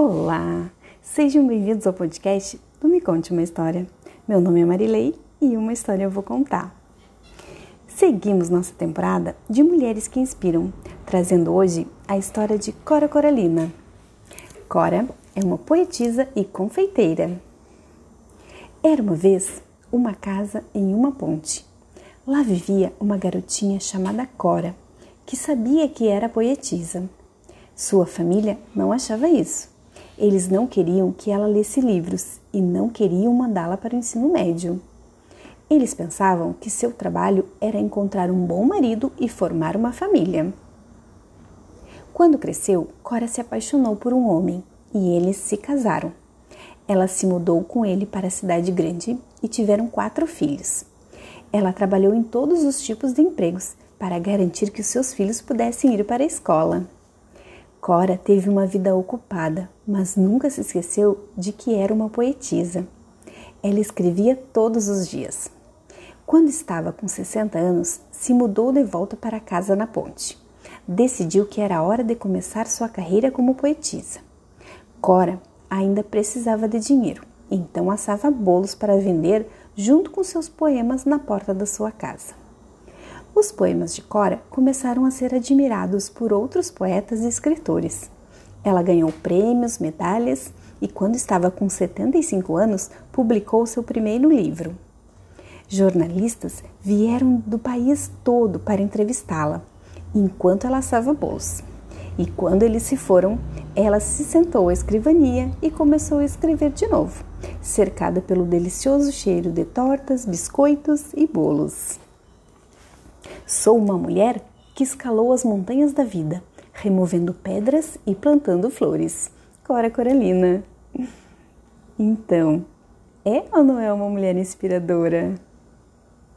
Olá! Sejam bem-vindos ao podcast do Me Conte uma História. Meu nome é Marilei e uma história eu vou contar. Seguimos nossa temporada de Mulheres que Inspiram, trazendo hoje a história de Cora Coralina. Cora é uma poetisa e confeiteira. Era uma vez uma casa em uma ponte. Lá vivia uma garotinha chamada Cora, que sabia que era poetisa. Sua família não achava isso eles não queriam que ela lesse livros e não queriam mandá-la para o ensino médio. Eles pensavam que seu trabalho era encontrar um bom marido e formar uma família. Quando cresceu, Cora se apaixonou por um homem e eles se casaram. Ela se mudou com ele para a cidade grande e tiveram quatro filhos. Ela trabalhou em todos os tipos de empregos para garantir que os seus filhos pudessem ir para a escola. Cora teve uma vida ocupada, mas nunca se esqueceu de que era uma poetisa. Ela escrevia todos os dias. Quando estava com 60 anos, se mudou de volta para casa na ponte. Decidiu que era hora de começar sua carreira como poetisa. Cora ainda precisava de dinheiro, então assava bolos para vender junto com seus poemas na porta da sua casa. Os poemas de Cora começaram a ser admirados por outros poetas e escritores. Ela ganhou prêmios, medalhas e, quando estava com 75 anos, publicou seu primeiro livro. Jornalistas vieram do país todo para entrevistá-la, enquanto ela assava bolos. E quando eles se foram, ela se sentou à escrivania e começou a escrever de novo, cercada pelo delicioso cheiro de tortas, biscoitos e bolos. Sou uma mulher que escalou as montanhas da vida, removendo pedras e plantando flores. Cora Coralina. Então, é ou não é uma mulher inspiradora?